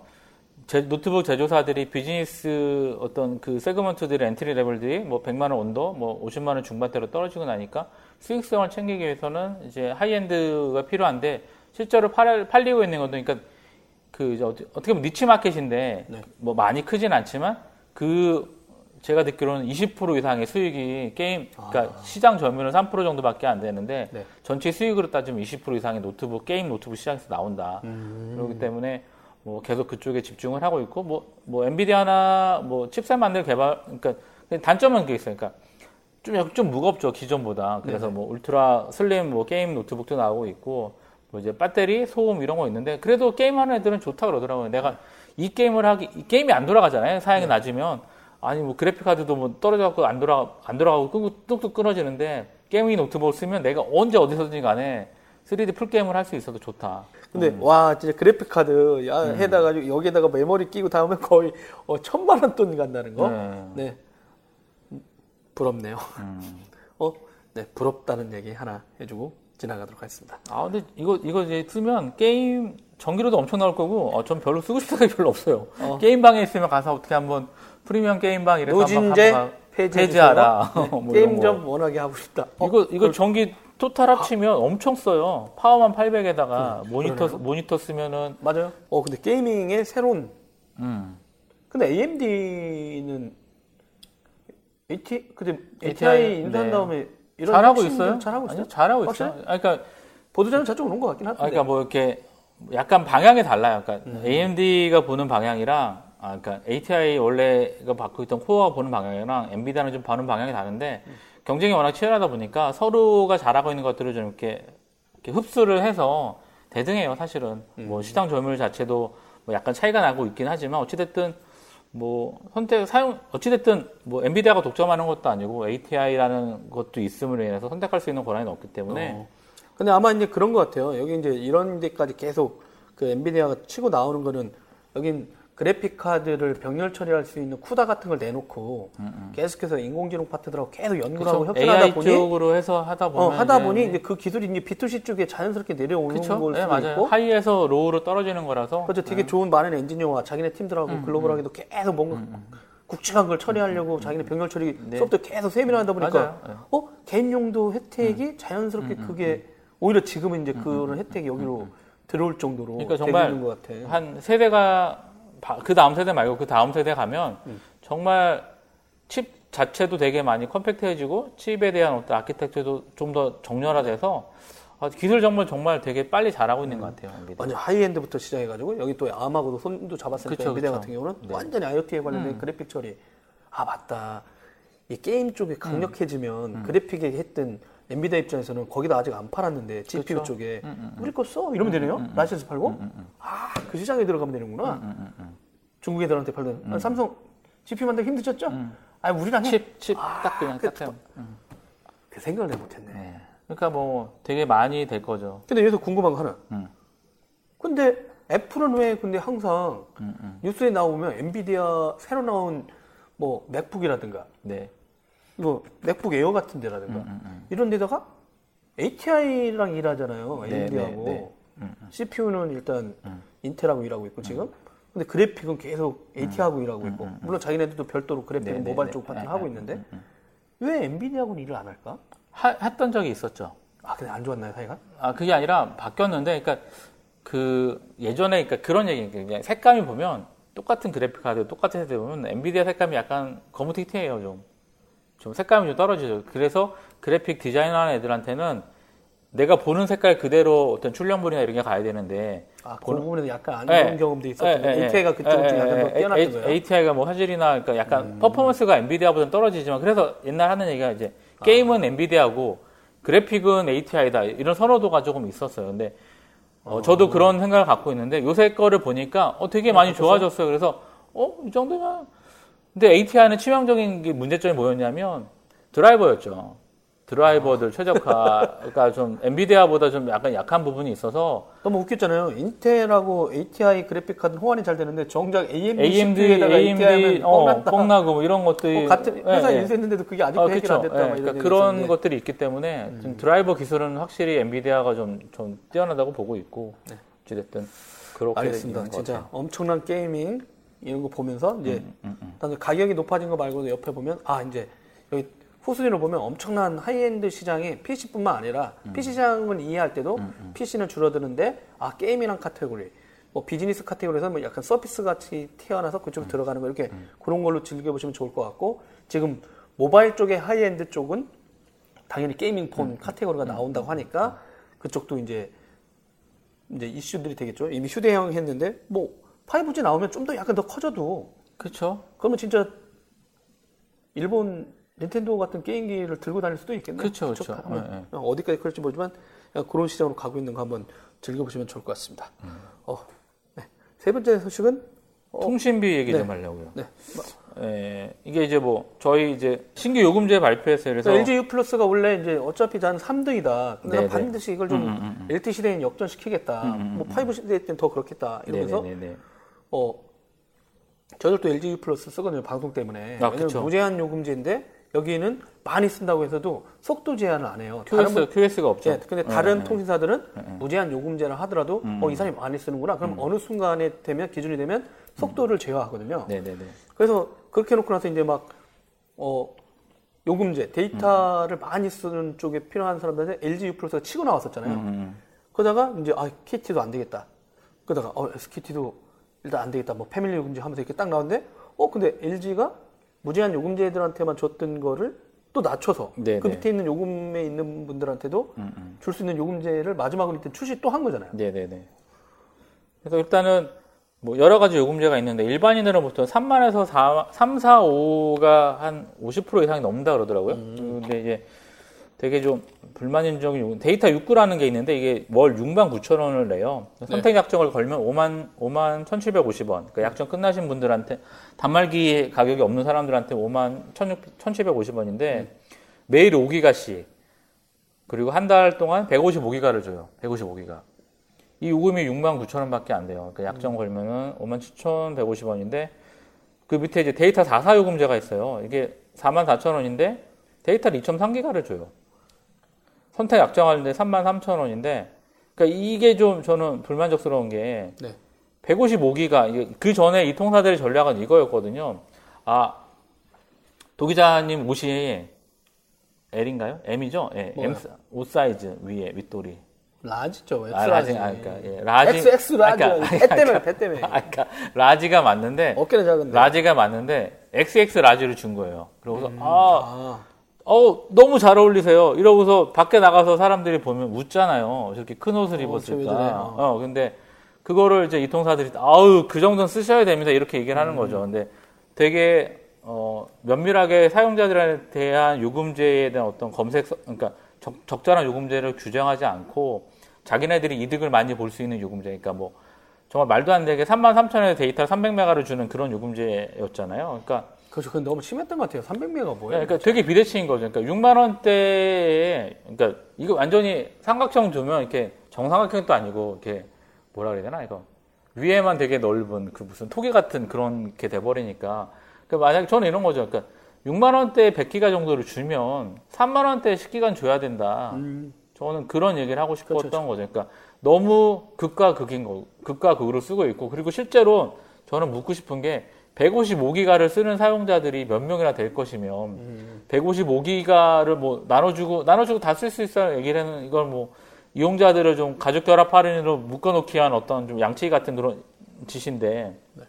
제- 노트북 제조사들이 비즈니스 어떤 그 segment들의 entry level들이 뭐 100만 원 under, 뭐 50만 원 중반대로 떨어지고 나니까 수익성을 챙기기 위해서는 이제 high-end가 필요한데 실제로 팔, 팔리고 있는 것도 그러니까 그 이제 어떻게 어떻게 보면 niche market인데 네. 뭐 많이 크진 않지만 그 제가 듣기로는 20% 이상의 수익이 게임, 그러니까 시장 점유율은 3% 정도밖에 안 되는데 네. 전체 수익으로 따지면 20% 이상의 노트북 게임 노트북 시장에서 나온다. 음. 그렇기 때문에 뭐 계속 그쪽에 집중을 하고 있고 뭐뭐 엔비디아나 뭐 칩셋 만들 개발, 그러니까 단점은 그게 있어요. 그러니까 좀, 좀 무겁죠 기존보다. 그래서 뭐 ultra slim 뭐 게임 노트북도 나오고 있고 뭐 이제 배터리 소음 이런 거 있는데 그래도 게임하는 애들은 좋다 그러더라고요. 내가 이 게임을 하기 이 게임이 안 돌아가잖아요. 사양이 낮으면 아니 뭐 그래픽 카드도 뭐 떨어져갖고 안 돌아 안 돌아가고 끄고 뚝뚝 끊어지는데 gaming 노트북을 쓰면 내가 언제 어디서든지 간에 3D full 게임을 할 수 있어도 좋다. 근데 음. 와 진짜 그래픽 카드 야, 해다가 여기에다가 메모리 끼고 다음에 거의 어, 천만 원 돈 간다는 거. 네. 네. 부럽네요. 음. 어, 네 부럽다는 얘기 하나 해주고 지나가도록 하겠습니다. 아 근데 이거 이거 이제 쓰면 게임 전기료도 엄청 나올 거고 어, 전 별로 쓰고 싶은 생각이 별로 없어요. 어. 게임 방에 있으면 가서 어떻게 한번 프리미엄 게임방 이래서 누진제 한번 폐지하라. 뭐 네, 이런 게임 거. 좀 워낙에 하고 싶다. 어, 이거 이거 전기 total 합치면 엄청 써요. 파워만 800에다가 모니터 그러네요. 모니터 쓰면은 맞아요. 어 근데 gaming의 새로운 음. 근데 AMD는 AT 근데 ATI, 인수한 네. 다음에 이런 잘하고 있어요? 잘하고 있어요? 아니요, 잘하고 있어요. 아니, 그러니까 보도자는 저쪽으로 온것 같긴 아, 한데. 그러니까 뭐 이렇게 약간 방향이 달라요. 그러니까 음. AMD가 보는 방향이랑 아, 그러니까 ATI 원래가 받고 있던 코어가 보는 방향이랑 엔비디아는 좀 보는 방향이 다른데 음. 경쟁이 워낙 치열하다 보니까 서로가 잘하고 있는 것들을 좀 이렇게, 이렇게 흡수를 해서 대등해요. 사실은 음. 뭐 시장 점유율 자체도 뭐 약간 차이가 나고 있긴 하지만 어찌됐든 뭐 선택 사용 어찌됐든 뭐 엔비디아가 독점하는 것도 아니고 ATI라는 것도 있음으로 인해서 선택할 수 있는 권한이 없기 때문에 어. 근데 아마 이제 그런 것 같아요. 여기 이제 이런 데까지 계속 그 엔비디아가 치고 나오는 거는 여긴 그래픽 카드를 병렬 처리할 수 있는 쿠다 같은 걸 내놓고 계속해서 인공지능 파트들하고 계속 연구를 하고 음, 그쵸? 협진하다 보니 쪽으로 해서 하다 어, 보면 하다 이제 보니 이제 그 기술이 이제 B2C 쪽에 자연스럽게 내려오는 그쵸? 걸 네, 맞아요. 있고 하이에서 로우로 떨어지는 거라서. 그렇죠. 되게 좋은 많은 엔지니어와 자기네 팀들하고 음, 글로벌하게도 계속 뭔가 굵직한 걸 처리하려고 자기네 병렬 처리 네. 소프트 계속 세밀하다 보니까 맞아요. 네. 어 개인 용도 혜택이 자연스럽게 그게 오히려 지금은 이제 그런 혜택이 여기로 들어올 정도로 그러니까 되고 정말 있는 것 같아. 한 세대가 바- 그 다음 세대 말고 그 다음 세대 가면 음. 정말 칩 자체도 되게 많이 compact해지고 칩에 대한 어떤 아키텍처도 좀 더 정렬화돼서 아, 기술 정말 정말 되게 빨리 잘하고 있는 것 같아요. 엔비디아. 완전 high-end부터 시작해가지고 여기 또 암하고도 손도 잡았으니까 그쵸, 엔비디아. 같은 경우는 네. 완전히 IoT에 관련된 음. 그래픽 처리. 아 맞다. 이 게임 쪽에 강력해지면 음. 그래픽에 했던 엔비디아 입장에서는 거기다 아직 안 팔았는데 GPU 그쵸. 쪽에 음, 우리 거 써? 이러면 되네요. 라이센스 팔고 아 그 시장에 들어가면 되는구나. 음, 중국 애들한테 팔던 아, 삼성 GPU 만들기 힘드셨죠? 아 우리랑 해. 칩, 칩 아, 딱 그냥 그딱 해요. 그 생각을 해 못했네. 네. 그러니까 뭐 되게 많이 될 거죠. 근데 여기서 궁금한 거 하나. 음. 근데 애플은 왜 근데 항상 음, 음. 뉴스에 나오면 엔비디아 새로 나온 뭐 맥북이라든가 네. 뭐 맥북 에어 같은 데라든가 음, 음. 이런 데다가 ATI랑 일하잖아요. 네, 네, 네. 음, CPU는 일단 인텔하고 일하고 있고 지금 근데 그래픽은 계속 AT하고 일하고 있고 물론 자기네들도 별도로 그래픽 음, 네, 네, 모바일 네. 쪽 파트를 네, 하고 네. 있는데 왜 엔비디아하고는 일을 안 할까? 하, 했던 적이 있었죠. 아 근데 안 좋았나요 사이가? 아 그게 아니라 바뀌었는데, 그러니까 그 예전에 그러니까 그런 얘기, 그냥 색감이 보면 똑같은 그래픽 카드, 똑같은 세대 보면 엔비디아 색감이 약간 거무튀튀해요 좀. 좀 색감이 좀 떨어지죠. 그래서 그래픽 디자인하는 애들한테는 내가 보는 색깔 그대로 어떤 출력물이나 이런 게 가야 되는데 아, 그 부분에서 약간 안 네. 좋은 경험도 있었고 예, 예, ATI가 예. 그쪽은 좀 예, 약간 예, 더 뛰어났던 거예요. ATI가 뭐 화질이나 그러니까 약간 음. 퍼포먼스가 엔비디아보다는 떨어지지만 그래서 옛날 하는 얘기가 이제 게임은 아. 엔비디아고 그래픽은 ATI다 이런 선호도가 조금 있었어요. 근데 어, 아. 저도 그런 생각을 갖고 있는데 요새 거를 보니까 어, 되게 많이 좋아졌어요. 그래서 어 이 정도면 근데 ATI는 치명적인 게 문제점이 뭐였냐면 드라이버였죠. 드라이버들 최적화가 좀 엔비디아보다 좀 약간 약한 부분이 있어서 너무 웃겼잖아요. 인텔하고 ATI 그래픽 카드는 호환이 잘 되는데 정작 AMD, AMD, CPU에다가 ATI 하면 AMD, 어. 뻥나고 뭐 이런 것들이 뭐 같은 회사 예, 예. 인수했는데도 그게 아직도 아, 해결. 안 됐다. 예, 막 이런 그러니까 그런 있었는데. 음. 것들이 있기 때문에 좀 드라이버 기술은 확실히 엔비디아가 좀, 좀 뛰어나다고 보고 있고 어찌됐든 그렇게 네. 알겠습니다. 진짜. 엄청난 gaming 이런 거 보면서 이제 음, 일단 가격이 높아진 거 말고도 옆에 보면 아 이제 여기 후순위로 보면 엄청난 하이엔드 시장이 PC뿐만 아니라 음. PC 시장을 이해할 때도 PC는 줄어드는데 아 게임이랑 카테고리 뭐 비즈니스 카테고리에서 뭐 약간 서비스 같이 태어나서 음. 그쪽으로 들어가는 거 이렇게 그런 걸로 즐겨보시면 좋을 것 같고 지금 모바일 쪽의 하이엔드 쪽은 당연히 gaming 폰 카테고리가 나온다고 하니까 그쪽도 이제 이제 이슈들이 되겠죠. 이미 휴대용 했는데 뭐 5G 나오면 좀 더 약간 더 커져도 그렇죠. 그러면 진짜 일본 닌텐도 같은 게임기를 들고 다닐 수도 있겠네요. 그쵸? 한번 네, 어디까지 그럴지 모르지만 그런 시장으로 가고 있는 거 한번 즐겨보시면 좋을 것 같습니다. 음. 어, 네. 세 번째 소식은 어, 통신비 얘기 네. 좀 하려고요. 네. 예, 이게 이제 뭐 저희 이제 신규 요금제 발표했어요. 그래서 LG U 플러스가 원래 이제 어차피 한 3등이다. 근데 네네. 반드시 이걸 좀 음, 음, 음. LT 시대에 역전시키겠다. 뭐5 시대 때는 더 그렇겠다. 이러면서 네네네. 어 저희들 도 LG U 플러스 쓰거든요 방송 때문에. 아. 무제한 요금제인데 여기는 많이 쓴다고 해서도 속도 제한을 안 해요. QS, 다른 QS가 없죠. 예, 근데 다른 네, 네. 통신사들은 무제한 요금제라 하더라도 어, 이 사람이 많이 쓰는구나. 그럼 어느 순간에 되면 기준이 되면 속도를 제어하거든요. 네네네. 그래서 그렇게 해놓고 나서 이제 막 어, 요금제 데이터를 많이 쓰는 쪽에 필요한 사람들한테 LG U 플러스가 치고 나왔었잖아요. 음, 그러다가 이제 아 KT도 안 되겠다. 그러다가 어 SKT도 일단 안 되겠다. 뭐 패밀리 요금제 하면서 이렇게 딱 나왔는데 어 근데 LG가 무제한 요금제들한테만 줬던 거를 또 낮춰서 네네. 그 밑에 있는 요금에 있는 분들한테도 음, 음. 줄수 있는 요금제를 마지막으로 일단 출시 또 한 거잖아요. 네네네. 그래서 일단은 뭐 여러 가지 요금제가 있는데 일반인들은 보통 3만에서 4, 3, 4, 5가 한 50% 이상이 넘는다 그러더라고요. 근데 이제 되게 좀 불만인적인 요금, 데이터 6구라는 게 있는데 이게 월 6만 9천 원을 내요. 선택 약정을 걸면 5만, 5만 1,750원. 그러니까 약정 끝나신 분들한테 단말기 가격이 없는 사람들한테 5만 1,750원인데 매일 5기가씩 그리고 한 달 동안 155기가를 줘요. 155기가. 이 요금이 6만 9천 원밖에 안 돼요. 그 약정 걸면은 5만 7,150원인데 그 밑에 이제 데이터 4사 요금제가 있어요. 이게 4만 4천 원인데 데이터를 2.3기가를 줘요. 선택 약정하는데 3만 3천 원인데 그러니까 이게 좀 저는 불만족스러운 게 네. 155기가 그 전에 이 통사들의 전략은 이거였거든요. 아 도기자님 옷이 L인가요? M이죠? 예, 뭐요? M 5 사이즈 위에 윗돌이. 라지죠. X 아, 라지. 아, 그러니까, 예, 라지. X X 라지. 아, 그러니까, 배 때문에 배 때문에. 아, 그러니까 라지가 맞는데 어깨는 작은데. 라지가 맞는데 XX 라지를 준 거예요. 그러고서 아, 아, 어 너무 잘 어울리세요. 이러고서 밖에 나가서 사람들이 보면 웃잖아요. 저렇게 큰 옷을 어, 저래? 어. 어. 근데 그거를 이제 이 통사들이 아우 그 정도는 쓰셔야 됩니다. 이렇게 얘기를 음. 하는 거죠. 근데 되게 어, 면밀하게 사용자들에 대한 요금제에 대한 어떤 검색, 그러니까 적, 적절한 요금제를 규정하지 않고 자기네들이 이득을 많이 볼 수 있는 요금제, 그러니까 뭐 정말 말도 안 되게 3만 3천원의 데이터 300메가를 주는 그런 요금제였잖아요. 그러니까 그렇죠. 그건 너무 심했던 것 같아요. 300메가 뭐예요? 그러니까 되게 비대칭인 거죠. 그러니까 6만 원대에 그러니까 이거 완전히 삼각형 두면 이렇게 정삼각형도 아니고 이렇게 뭐라 그래야 되나 이거 위에만 되게 넓은 그 무슨 토기 같은 그런 게 돼버리니까 그 만약에 저는 이런 거죠. 그러니까 6만 원대 100기가 정도를 주면 3만 원대 10기간 줘야 된다. 음, 저는 그런 얘기를 하고 싶었던 그렇죠, 거죠. 그러니까 너무 극과 극인 거, 극과 극으로 쓰고 있고 그리고 실제로 저는 묻고 싶은 게 155기가를 쓰는 사용자들이 몇 명이나 될 것이면 음. 155기가를 뭐 나눠주고 나눠주고 다 쓸 수 있어요. 얘기는 이걸 뭐 이용자들을 좀 가족 결합 할인으로 묶어놓기 위한 어떤 좀 양치기 같은 그런 짓인데. 네.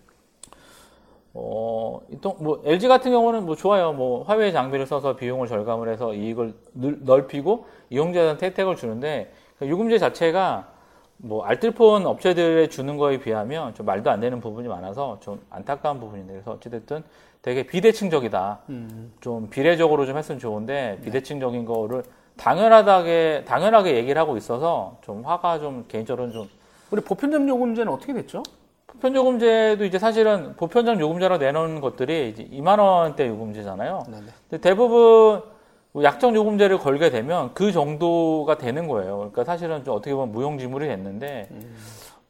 어, 뭐, LG 같은 경우는 뭐 좋아요. 뭐, 화웨이 장비를 써서 비용을 절감을 해서 이익을 늘- 넓히고 이용자한테 혜택을 주는데, 그 요금제 자체가 뭐, 알뜰폰 업체들에 주는 거에 비하면 좀 말도 안 되는 부분이 많아서 좀 안타까운 부분인데, 그래서 어찌됐든 되게 비대칭적이다. 음. 좀 비례적으로 좀 했으면 좋은데, 비대칭적인 거를 당연하게, 당연하게 얘기를 하고 있어서 좀 화가 좀 개인적으로는 좀 우리 보편점 요금제는 어떻게 됐죠? 보편 요금제도 이제 사실은 보편적 요금제로 내놓은 것들이 이제 2만 원대 요금제잖아요. 네네. 근데 대부분 뭐 약정 요금제를 걸게 되면 그 정도가 되는 거예요. 그러니까 사실은 좀 어떻게 보면 무용지물이 됐는데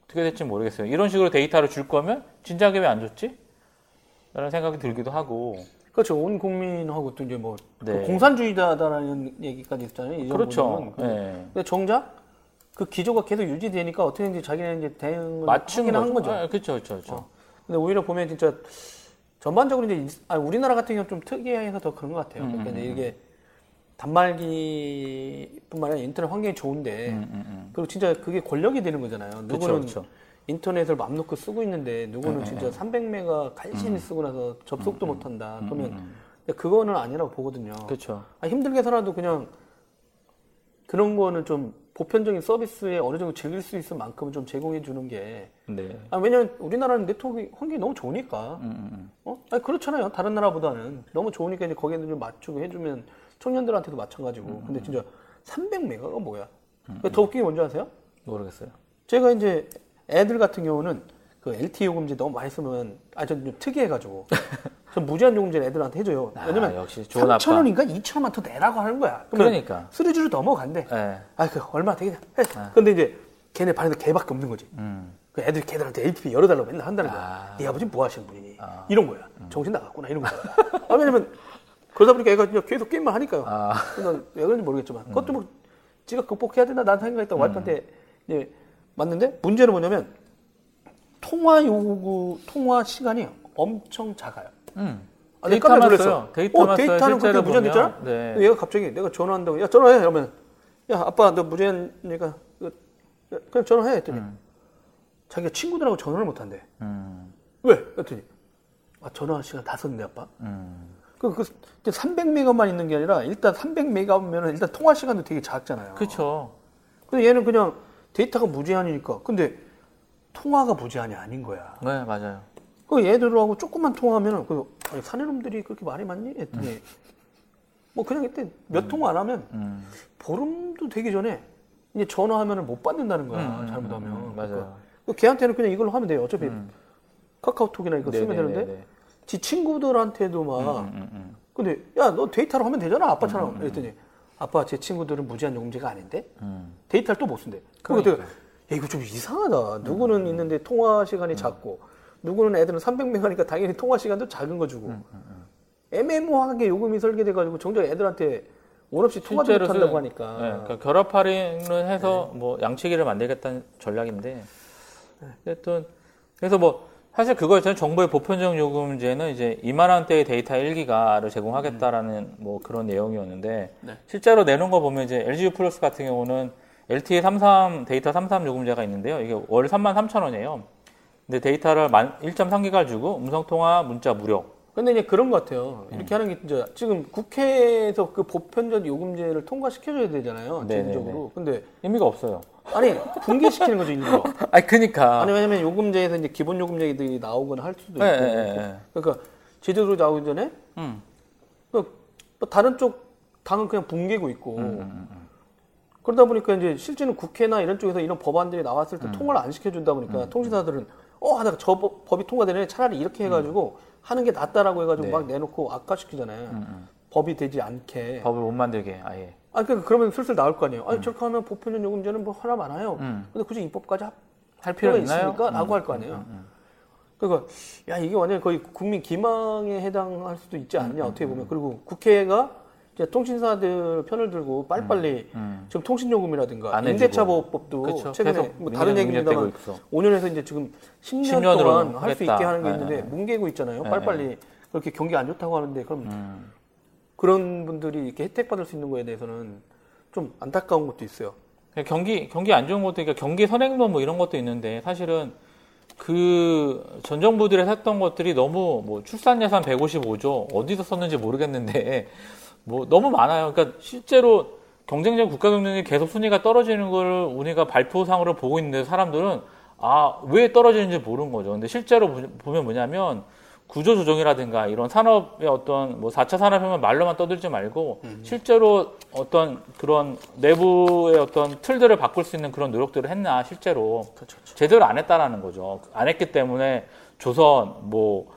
어떻게 될지 모르겠어요. 이런 식으로 데이터를 줄 거면 진작에 왜 안 줬지? 라는 생각이 들기도 하고. 그렇죠. 온 국민하고 또 이제 뭐 네. 그 공산주의자다라는 얘기까지 있잖아요. 이 그렇죠. 근데, 예. 근데 정작 그 기조가 계속 유지되니까 어떻게든지 자기네 이제 대응을 맞춘 하긴 한 거죠. 예, 그렇죠, 그렇죠, 그렇죠. 어. 근데 오히려 보면 진짜 전반적으로 이제 인- 아니, 우리나라 같은 경우 좀 특이해서 더 그런 것 같아요. 음, 그러니까 음, 음. 이게 단말기뿐만 아니라 인터넷 환경이 좋은데 음, 음, 음. 그리고 진짜 그게 권력이 되는 거잖아요. 누구는 그렇죠. 인터넷을 맘 놓고 쓰고 있는데 누구는 음, 진짜 300메가 간신히 쓰고 나서 접속도 못 한다. 그러면 음, 그거는 아니라고 보거든요. 그렇죠. 아, 힘들게 살아도 그냥 그런 거는 좀 보편적인 서비스에 어느 정도 즐길 수 있을 만큼은 좀 제공해 주는 게. 네. 아, 왜냐면 우리나라는 네트워크 환경이 너무 좋으니까. 음, 음, 어? 아니, 그렇잖아요. 다른 나라보다는. 너무 좋으니까 이제 거기에는 좀 맞추고 해주면 청년들한테도 마찬가지고. 근데 진짜 300메가가 뭐야? 더 웃긴 게 뭔지 아세요? 모르겠어요. 제가 이제 애들 같은 경우는 그 LTE 요금제 너무 많이 쓰면 아전 좀 특이해가지고 전 무제한 요금제 애들한테 해줘요. 아, 왜냐면 역시 좋은 아빠. 3천 원인가 2천 원만 더 내라고 하는 거야. 그러니까. 수리주로 넘어간대. 예. 아, 그 얼마 되겠냐? 해. 근데 이제 걔네 반에서 걔밖에 없는 거지. 음. 그 애들이 걔들한테 LTP 열어달라고 맨날 한다는 거야. 아. 네 아버지 뭐 하시는 분이니? 이런 거야. 정신 나갔구나 이런 거야. 아, 왜냐면 그러다 보니까 애가 그냥 계속 게임만 하니까요. 아. 난왜 그런지 모르겠지만 그것도 뭐 지가 극복해야 된다 난 생각했던 와이프한테 이제 맞는데 문제는 뭐냐면 통화 요구 통화 시간이 엄청 작아요. 음. 아, 내가 깜짝 놀랐어. 써요. 데이터만 어, 데이터는. 그렇게 무제한됐잖아? 네. 얘가 갑자기 내가 전화한다고, 야, 전화해. 이러면, 야, 아빠, 너 무제한이니까, 그, 야, 그냥 전화해. 했더니, 자기가 친구들하고 전화를 못 한대. 음. 왜? 그랬더니, 아, 전화 시간 다 썼는데, 아빠. 음. 그, 그, 300메가만 있는 게 아니라, 일단 300메가면 일단 통화 시간도 되게 작잖아요. 그렇죠. 근데 얘는 그냥 데이터가 무제한이니까. 근데 통화가 무제한이 아닌 거야. 네, 맞아요. 그 얘들하고 조금만 통화하면은 그 아니, 사내놈들이 그렇게 말이 많니? 했더니 뭐 그냥 이때 몇 통화 안 하면 음. 보름도 되기 전에 이제 전화하면은 못 받는다는 거야 음, 음, 잘못하면 음, 맞아요. 그러니까 그 걔한테는 그냥 이걸로 하면 돼요 어차피 카카오톡이나 이거 쓰면 네네네네. 되는데 지 친구들한테도 막 음, 음, 음. 근데 야 너 데이터로 하면 되잖아 아빠 처럼. 그랬더니 아빠 제 친구들은 무제한 요금제가 아닌데? 음. 데이터를 또 못 쓴대. 내가 야 이거 좀 이상하다. 누구는 있는데 통화 시간이 작고 누구는 애들은 300메가니까 당연히 통화 시간도 작은 거 주고. 애매모호하게 요금이 설계돼가지고 정작 애들한테 원 없이 통화도 못 한다고 쓰- 하니까. 네, 그러니까 결합 할인을 해서 뭐 양치기를 만들겠다는 전략인데. 어쨌든 그래서 뭐 사실 그거였잖아요. 정부의 보편적 요금제는 이제 2만 원대의 데이터 1기가를 제공하겠다라는 뭐 그런 내용이었는데 네. 실제로 내놓은 거 보면 이제 LGU 플러스 같은 경우는 LTE 33 데이터 33 요금제가 있는데요. 이게 월 3만 3천 원이에요. 근데 데이터를 1.3기가 주고 음성 통화 문자 무료. 근데 이제 그런 것 같아요. 이렇게 하는 게 이제 지금 국회에서 그 보편적 요금제를 통과시켜줘야 되잖아요. 네네네. 제도적으로. 근데 의미가 없어요. 아니 붕괴시키는 거죠 일부러. 아니 그니까. 아니 왜냐면 요금제에서 이제 기본 요금제들이 나오거나 할 수도 있고. 네. 그러니까 제대로 나오기 전에 음. 그, 뭐 다른 쪽 당은 그냥 붕괴고 있고 음, 그러다 보니까 이제 실제는 국회나 이런 쪽에서 이런 법안들이 나왔을 음. 때 통과를 안 시켜준다 보니까 통신사들은 어 하다가 저 법, 법이 통과되네 차라리 이렇게 해가지고 하는 게 낫다라고 해가지고 음. 네. 막 내놓고 악화시키잖아요 법이 되지 않게 법을 못 만들게 아예. 아 그러니까 그러면 슬슬 나올 거 아니에요 아니 저렇게 하면 보편적 요금제는 뭐 하나 많아요 음. 근데 굳이 입법까지 할할 필요 필요가? 있습니까? 음, 라고 할 거 아니에요 그러니까 야 이게 완전 히 거의 국민 기망에 해당할 수도 있지 않냐 음, 어떻게 보면 그리고 국회가 이제 통신사들 편을 들고 빨리빨리 음. 지금 통신요금이라든가 안 해주고. 임대차 보호법도 그쵸. 최근에 뭐 다른 얘기입니다만 문제되고 있어. 5년에서 이제 지금 10년 10 년으로 동안 할 수. 있게 하는 게 네, 있는데 네. 뭉개고 있잖아요. 네, 빨리빨리 그렇게 경기 안 좋다고 하는데 그럼 음. 그런 분들이 이렇게 혜택 받을 수 있는 거에 대해서는 좀 안타까운 것도 있어요. 그러니까 경기 경기 안 좋은 것도 그러니까 경기 선행도 뭐 이런 것도 있는데 사실은 그 전 정부들이 했던 것들이 너무 뭐 출산 예산 155조 어디서 썼는지 모르겠는데 뭐 너무 많아요. 그러니까 실제로 경쟁적 국가 경쟁이 계속 순위가 떨어지는 걸 우리가 발표상으로 보고 있는데 사람들은 아 왜 떨어지는지 모르는 거죠. 근데 실제로 보- 보면 뭐냐면 구조 조정이라든가 이런 산업의 어떤 뭐 4차 산업혁명 말로만 떠들지 말고 실제로 어떤 그런 내부의 어떤 틀들을 바꿀 수 있는 그런 노력들을 했나 실제로 그렇죠. 제대로 안 했다라는 거죠. 안 했기 때문에 조선 뭐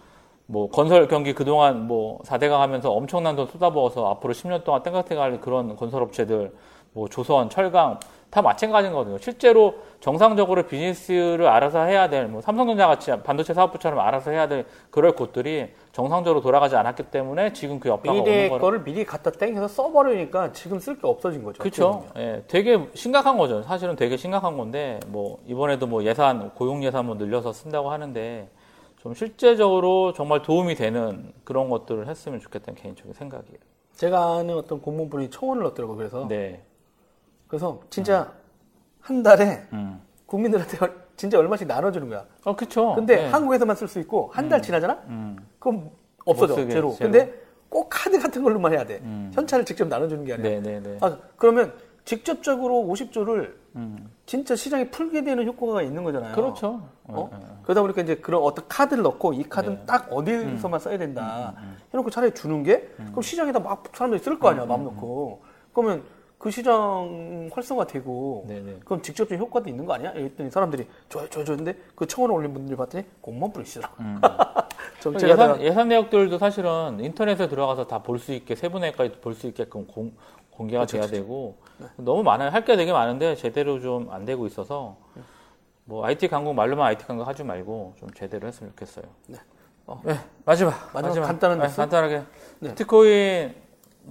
뭐 건설 경기 그동안 뭐 4대강 하면서 엄청난 돈 쏟아부어서 앞으로 10년 동안 땡깡땡할 그런 건설업체들 뭐 조선 철강 다 마찬가지인 거거든요. 실제로 정상적으로 비즈니스를 알아서 해야 될 뭐 삼성전자 같이 반도체 사업부처럼 알아서 해야 될 그럴 곳들이 정상적으로 돌아가지 않았기 때문에 지금 그 여파가 미래 거를 미리 갖다 땡겨서 써버리니까 지금 쓸 게 없어진 거죠. 그렇죠. 예, 되게 심각한 거죠. 사실은 되게 심각한 건데 뭐 이번에도 뭐 예산 고용 예산 뭐 늘려서 쓴다고 하는데 좀 실제적으로 정말 도움이 되는 그런 것들을 했으면 좋겠다는 개인적인 생각이에요. 제가 아는 어떤 고문분이 청원을 넣더라고요. 그래서 네. 그래서 진짜 한 달에 음. 국민들한테 얼- 진짜 얼마씩 나눠주는 거야. 어, 그쵸. 근데 네. 한국에서만 쓸 수 있고 한 달 지나잖아? 음. 그럼 없어져 못 쓰게, 제로. 제로. 근데 꼭 카드 같은 걸로만 해야 돼. 현찰을 직접 나눠주는 게 아니라. 네, 네, 네. 아, 그러면 직접적으로 50조를 음. 진짜 시장에 풀게 되는 효과가 있는 거잖아요. 그렇죠. 어? 네, 네. 그러다 보니까 이제 그런 어떤 카드를 넣고 이 카드는 네. 딱 어디서만 써야 된다. 해놓고 차라리 주는 게 그럼 시장에다 막 사람들이 쓸 거 아니야, 마음 놓고. 그러면 그 시장 활성화되고 네, 네. 그럼 직접적인 효과도 있는 거 아니야? 이랬더니 사람들이 좋아요, 좋아요, 좋은데 그 청원을 올린 분들 봤더니 공무원 뿌리시더라. 정책하다가 예산, 예산 내역들도 사실은 인터넷에 들어가서 다 볼 수 있게 세분화까지 볼 수 있게끔 공, 공개가 그렇죠, 돼야 되고 너무 많아요. 할 게 되게 많은데 제대로 좀 안 되고 있어서 뭐 IT 강국 말로만 IT 강국 하지 말고 좀 제대로 했으면 좋겠어요. 네. 어. 네, 마지막 마지막 간단한 네? 간단하게 네. 비트코인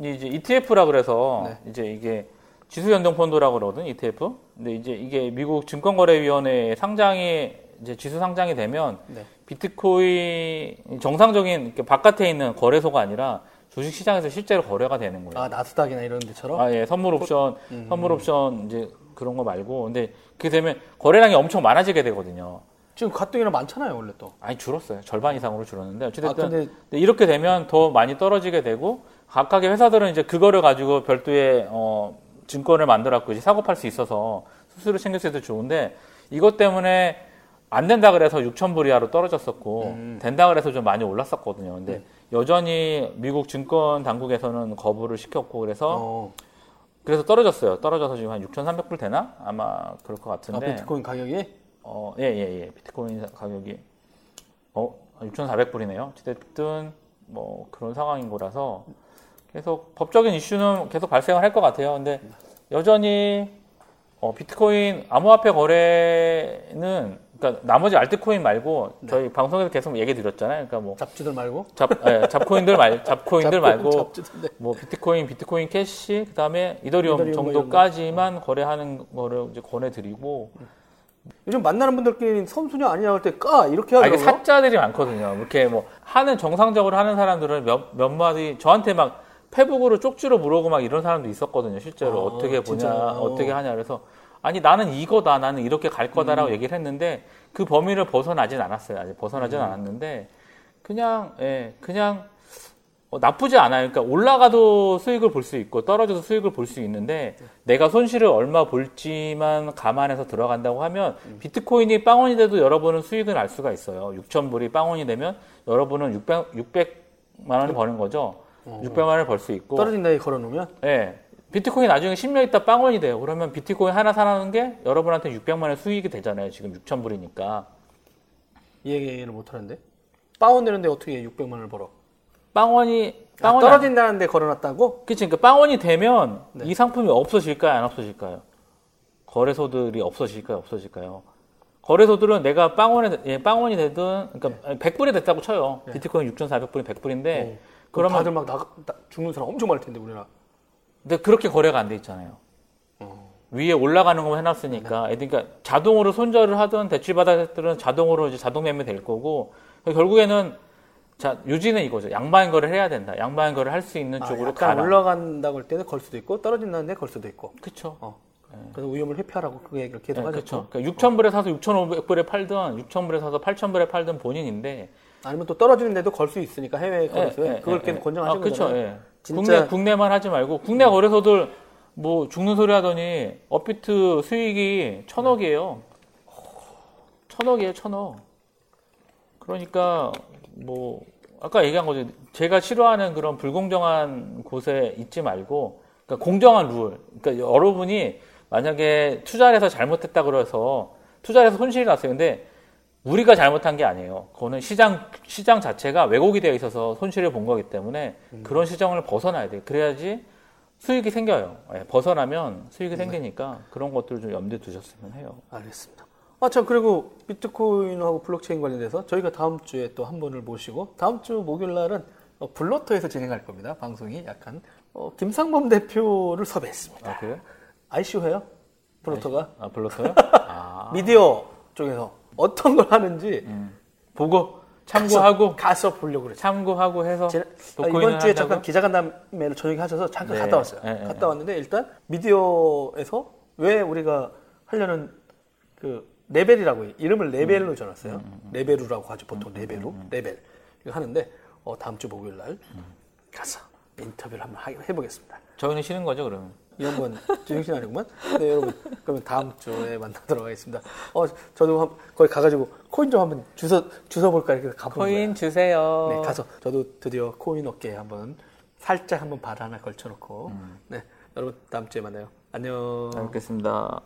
이제 ETF라 그래서 네. 이제 이게 지수 연동 펀드라고 그러거든 ETF. 근데 이제 이게 미국 증권거래위원회 상장이 이제 지수 상장이 되면 네. 비트코인 정상적인 바깥에 있는 거래소가 아니라 주식 시장에서 실제로 거래가 되는 거예요. 아 나스닥이나 이런 데처럼 아, 예, 선물 옵션, 선물 옵션 이제 그런 거 말고. 근데 그게 되면 거래량이 엄청 많아지게 되거든요. 지금 가뜩이나 많잖아요, 원래 또. 아니 줄었어요. 절반 이상으로 줄었는데 어쨌든 아, 근데 이렇게 되면 더 많이 떨어지게 되고 각각의 회사들은 이제 그거를 가지고 별도의 어, 증권을 만들었고 이제 사고 팔 수 있어서 수수료 챙길 수 있어서 좋은데 이것 때문에 안 된다 그래서 6천 불 이하로 떨어졌었고 음. 된다 그래서 좀 많이 올랐었거든요. 근데 네. 여전히 미국 증권 당국에서는 거부를 시켰고 그래서 어, 그래서 떨어졌어요. 떨어져서 지금 한 6,300불 되나? 아마 그럴 것 아, 같은데. 비트코인 가격이 어, 예, 예, 예. 비트코인 가격이 어, 6,400불이네요. 어쨌든 뭐 그런 상황인 거라서 계속 법적인 이슈는 계속 발생을 할 것 같아요. 근데 여전히 어, 비트코인 암호화폐 거래는 그러니까 나머지 알트코인 말고 저희 방송에서 계속 얘기 드렸잖아요. 그러니까 뭐 잡지들 말고 잡, 예, 잡코인들 말, 잡코인들 잡- 말고 잡지들, 네. 뭐 비트코인, 비트코인 캐시, 그다음에 이더리움, 이더리움 뭐 정도까지만 거래하는 거를 이제 권해 드리고 요즘 만나는 분들끼리 선수냐 아니냐 할때 까 이렇게 아, 하더라고요. 이게 사자들이 많거든요. 이렇게 뭐 하는 정상적으로 하는 사람들은 몇, 몇 마디 저한테 막 페북으로 쪽지로 물어보고 막 이런 사람도 있었거든요. 실제로 아, 어떻게 보냐, 진짜요? 어떻게 하냐. 그래서 아니 나는 이거다, 나는 이렇게 갈 음. 거다라고 얘기를 했는데 그 범위를 벗어나진 않았어요. 아직 벗어나진 음. 않았는데 그냥 예, 그냥 어, 나쁘지 않아요. 그러니까 올라가도 수익을 볼 수 있고 떨어져도 수익을 볼 수 있는데 내가 손실을 얼마 볼지만 감안해서 들어간다고 하면 비트코인이 빵원이 돼도 여러분은 수익을 알 수가 있어요. 6천 불이 빵원이 되면 여러분은 600, 600만 원을 버는 거죠. 600만 원을 벌 수 있고 떨어진 나에 걸어놓으면 예. 비트코인 나중에 10년 있다 빵원이 돼요. 그러면 비트코인 하나 사는 게 여러분한테 600만 원 수익이 되잖아요. 지금 6천 불이니까. 이 얘기를 못 하는데 빵원 내는데 어떻게 600만 원을 벌어? 빵원이 아, 빵원이 떨어진다는데 걸어놨다고? 그치, 그러니까 빵원이 되면 네. 이 상품이 없어질까요, 안 없어질까요? 거래소들이 없어질까요, 없어질까요? 거래소들은 내가 빵원에, 예, 빵원이 되든, 그러니까 100불이 됐다고 쳐요. 비트코인 6,400불이 100불인데, 네. 어. 그럼 그러면, 다들 막 나, 나- 죽는 사람 엄청 많을 텐데 우리나라. 근데 그렇게 거래가 안 돼 있잖아요. 어. 위에 올라가는 것만 해놨으니까, 그러니까 자동으로 손절을 하든 대출받아들은 자동으로 이제 자동 매매 될 거고, 결국에는 자, 유지는 이거죠. 양방향 거래를 해야 된다. 양방향 거래를 할 수 있는 아, 쪽으로 가라. 올라간다고 할 때는 걸 수도 있고 떨어진다는데 걸 수도 있고. 그쵸. 어. 그래서 위험을 회피하라고 그 얘기를 계속 네, 하셨죠. 그렇죠. 그러니까 6,000불에 사서 6,500불에 팔든 6,000불에 사서 8,000불에 팔든 본인인데 아니면 또 떨어지는데도 걸 수 있으니까 해외 거래소에 예, 예, 그걸 예. 권장하시는 아, 그쵸, 거잖아요. 예. 진짜- 국내 국내만 하지 말고 국내 거래소들 뭐 죽는 소리 하더니 업비트 수익이 천억이에요. 천억이에요, 천억. 그러니까 뭐 아까 얘기한 거죠. 제가 싫어하는 그런 불공정한 곳에 있지 말고 그러니까 공정한 룰. 그러니까 여러분이 만약에 투자를 해서 잘못했다 그래서 투자를 해서 손실이 났어요. 근데 우리가 잘못한 게 아니에요. 그거는 시장 시장 자체가 왜곡이 되어 있어서 손실을 본 거기 때문에 그런 시장을 벗어나야 돼요. 그래야지 수익이 생겨요. 예, 벗어나면 수익이 생기니까 그런 것들을 좀 염두에 두셨으면 해요. 알겠습니다. 아, 참, 그리고 비트코인하고 블록체인 관련돼서 저희가 다음 주에 또 한 분을 모시고, 다음 주 목요일 날은 어, 블로터에서 진행할 겁니다. 방송이 약간. 어, 김상범 대표를 섭외했습니다. 아, 그래요? ICO예요? 블로터가? 아, 불렀어요? 아, 미디어 쪽에서 어떤 걸 하는지 보고 참고하고 가서 보려고 그랬죠. 참고하고 해서 제- 이번 주에 한다고? 잠깐 기자간담회를 저녁에 하셔서 잠깐 네. 갔다 왔어요. 네, 네, 갔다 왔는데 일단 미디어에서 왜 우리가 하려는 그 레벨이라고. 이름을 레벨로 정했어요. 음, 레벨루라고 하죠. 보통 레벨루, 레벨 이거 하는데 어, 다음 주 목요일 날 가서 인터뷰를 한번 하- 해보겠습니다. 저희는 쉬는 거죠, 그러면? 이번 정신 아니구만. 네 여러분 그러면 다음 주에 만나도록 하겠습니다. 어 저도 한, 거기 가가지고 코인 좀 한번 주워 주워 볼까 이렇게 가보는 거예요. 코인 주세요. 네 가서 저도 드디어 코인 업계에 한번 살짝 한번 발 하나 걸쳐놓고 네 여러분 다음 주에 만나요. 안녕. 잘 먹겠습니다.